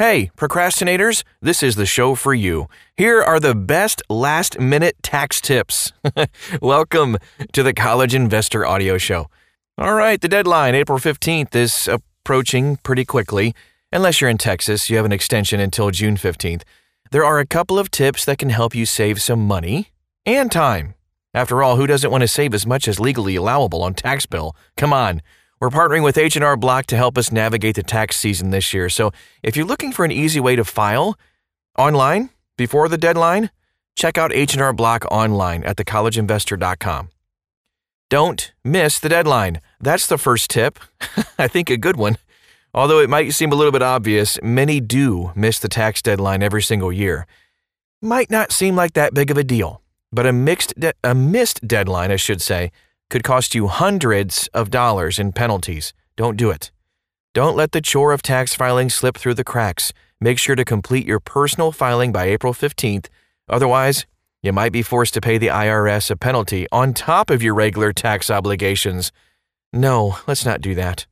Hey, procrastinators, this is the show for you. Here are the best last minute tax tips. Welcome to the College Investor Audio Show. All right, the deadline, April 15th, is approaching pretty quickly. Unless you're in Texas, you have an extension until June 15th. There are a couple of tips that can help you save some money and time. After all, who doesn't want to save as much as legally allowable on tax bill? Come on. We're partnering with H&R Block to help us navigate the tax season this year. So, if you're looking for an easy way to file online before the deadline, check out H&R Block online at thecollegeinvestor.com. Don't miss the deadline. That's the first tip. I think a good one. Although it might seem a little bit obvious, many do miss the tax deadline every single year. Might not seem like that big of a deal, but a mixed de- a missed deadline, I should say, could cost you hundreds of dollars in penalties. Don't do it. Don't let the chore of tax filing slip through the cracks. Make sure to complete your personal filing by April 15th. Otherwise, you might be forced to pay the IRS a penalty on top of your regular tax obligations. No, let's not do that.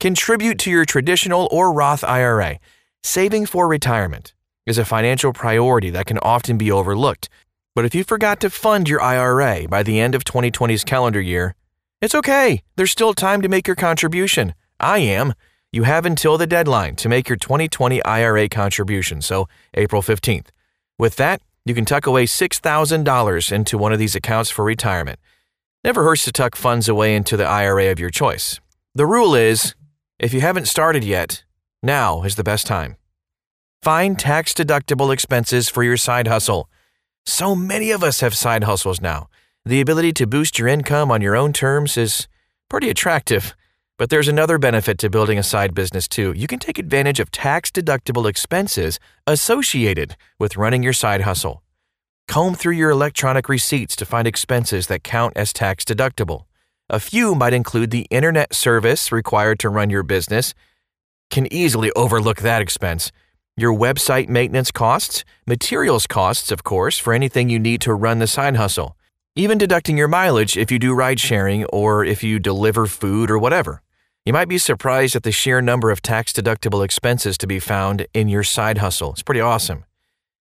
Contribute to your traditional or Roth IRA. Saving for retirement is a financial priority that can often be overlooked. But if you forgot to fund your IRA by the end of 2020's calendar year, it's okay. There's still time to make your contribution. I am. You have until the deadline to make your 2020 IRA contribution, so April 15th. With that, you can tuck away $6,000 into one of these accounts for retirement. Never hurts to tuck funds away into the IRA of your choice. The rule is if you haven't started yet, now is the best time. Find tax deductible expenses for your side hustle. So many of us have side hustles now. The ability to boost your income on your own terms is pretty attractive. But there's another benefit to building a side business too. You can take advantage of tax deductible expenses associated with running your side hustle. Comb through your electronic receipts to find expenses that count as tax deductible. A few might include the internet service required to run your business. Can easily overlook that expense. Your website maintenance costs, materials costs, of course, for anything you need to run the side hustle even deducting your mileage if you do ride sharing or if you deliver food or whatever. You might be surprised at the sheer number of tax deductible expenses to be found in your side hustle. It's pretty awesome.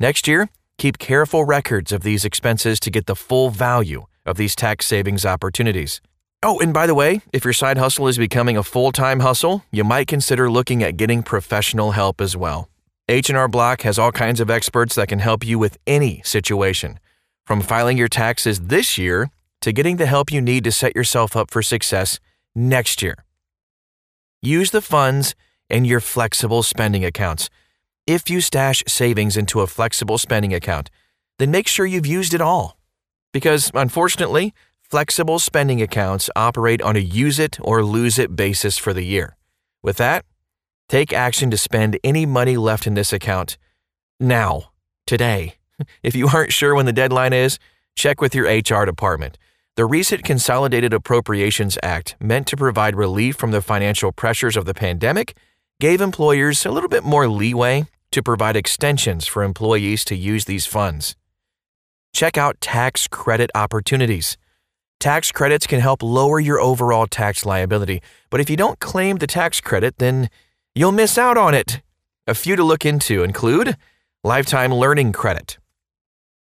Next year, keep careful records of these expenses to get the full value of these tax savings opportunities. Oh, and by the way, if your side hustle is becoming a full-time hustle, you might consider looking at getting professional help as well. H&R Block has all kinds of experts that can help you with any situation. From filing your taxes this year to getting the help you need to set yourself up for success next year. Use the funds in your flexible spending accounts. If you stash savings into a flexible spending account, then make sure you've used it all. Because unfortunately, flexible spending accounts operate on a use it or lose it basis for the year. With that, take action to spend any money left in this account now, today. If you aren't sure when the deadline is, check with your HR department. The recent Consolidated Appropriations Act, meant to provide relief from the financial pressures of the pandemic, gave employers a little bit more leeway to provide extensions for employees to use these funds. Check out tax credit opportunities. Tax credits can help lower your overall tax liability, but if you don't claim the tax credit, then you'll miss out on it. A few to look into include lifetime learning credit,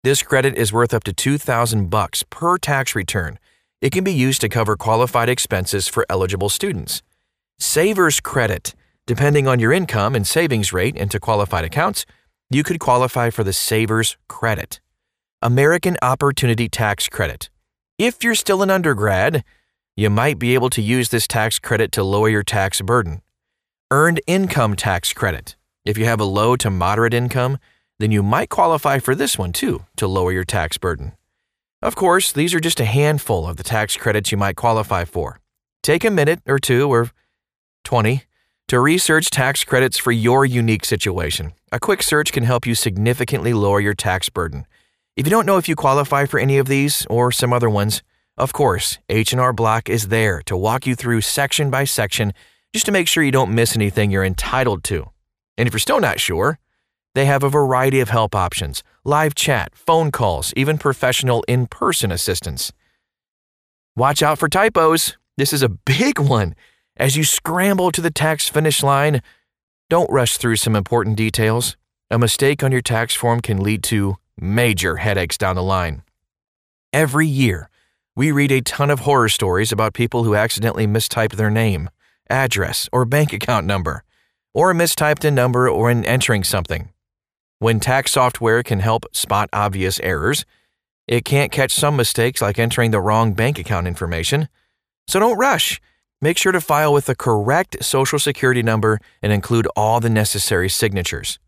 this credit is worth up to 2000 bucks per tax return. It can be used to cover qualified expenses for eligible students. Savers credit. Depending on your income and savings rate into qualified accounts, you could qualify for the Savers credit. American Opportunity Tax Credit. If you're still an undergrad, you might be able to use this tax credit to lower your tax burden. Earned Income Tax Credit. If you have a low to moderate income, then you might qualify for this one too to lower your tax burden. Of course, these are just a handful of the tax credits you might qualify for. Take a minute or two or 20 to research tax credits for your unique situation. A quick search can help you significantly lower your tax burden. If you don't know if you qualify for any of these or some other ones, Of course, H&R Block is there to walk you through section by section just to make sure you don't miss anything you're entitled to. And if you're still not sure, they have a variety of help options live chat, phone calls, even professional in person assistance. Watch out for typos. This is a big one. As you scramble to the tax finish line, don't rush through some important details. A mistake on your tax form can lead to major headaches down the line. Every year, we read a ton of horror stories about people who accidentally mistype their name, address, or bank account number, or a mistyped a number or in entering something. When tax software can help spot obvious errors, it can't catch some mistakes like entering the wrong bank account information. So don't rush. Make sure to file with the correct Social Security number and include all the necessary signatures.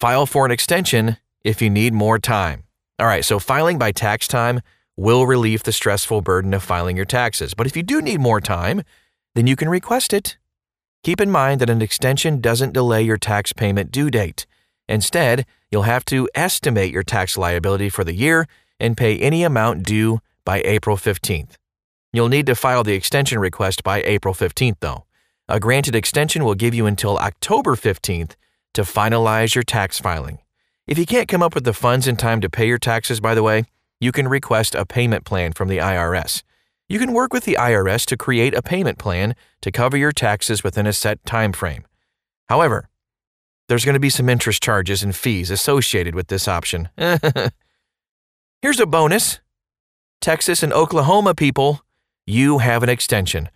File for an extension if you need more time. All right, so filing by tax time will relieve the stressful burden of filing your taxes. But if you do need more time, then you can request it. Keep in mind that an extension doesn't delay your tax payment due date. Instead, you'll have to estimate your tax liability for the year and pay any amount due by April 15th. You'll need to file the extension request by April 15th, though. A granted extension will give you until October 15th to finalize your tax filing. If you can't come up with the funds in time to pay your taxes, by the way, you can request a payment plan from the IRS. You can work with the IRS to create a payment plan to cover your taxes within a set time frame. However, there's going to be some interest charges and fees associated with this option. Here's a bonus Texas and Oklahoma people, you have an extension.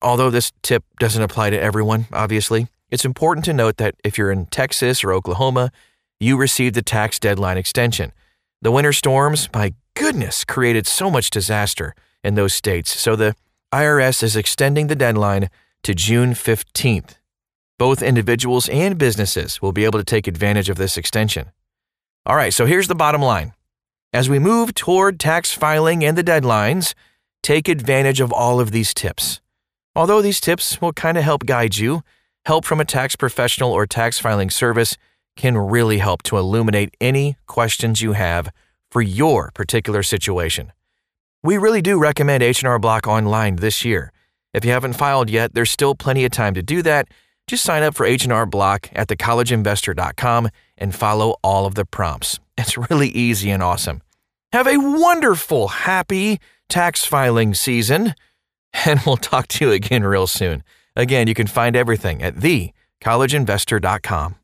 Although this tip doesn't apply to everyone, obviously, it's important to note that if you're in Texas or Oklahoma, you received the tax deadline extension. The winter storms, my goodness, created so much disaster in those states, so the IRS is extending the deadline to June 15th. Both individuals and businesses will be able to take advantage of this extension. All right, so here's the bottom line. As we move toward tax filing and the deadlines, take advantage of all of these tips. Although these tips will kind of help guide you, help from a tax professional or tax filing service can really help to illuminate any questions you have for your particular situation. We really do recommend H&R Block online this year. If you haven't filed yet, there's still plenty of time to do that. Just sign up for H&R Block at thecollegeinvestor.com and follow all of the prompts. It's really easy and awesome. Have a wonderful, happy tax filing season, and we'll talk to you again real soon. Again, you can find everything at thecollegeinvestor.com.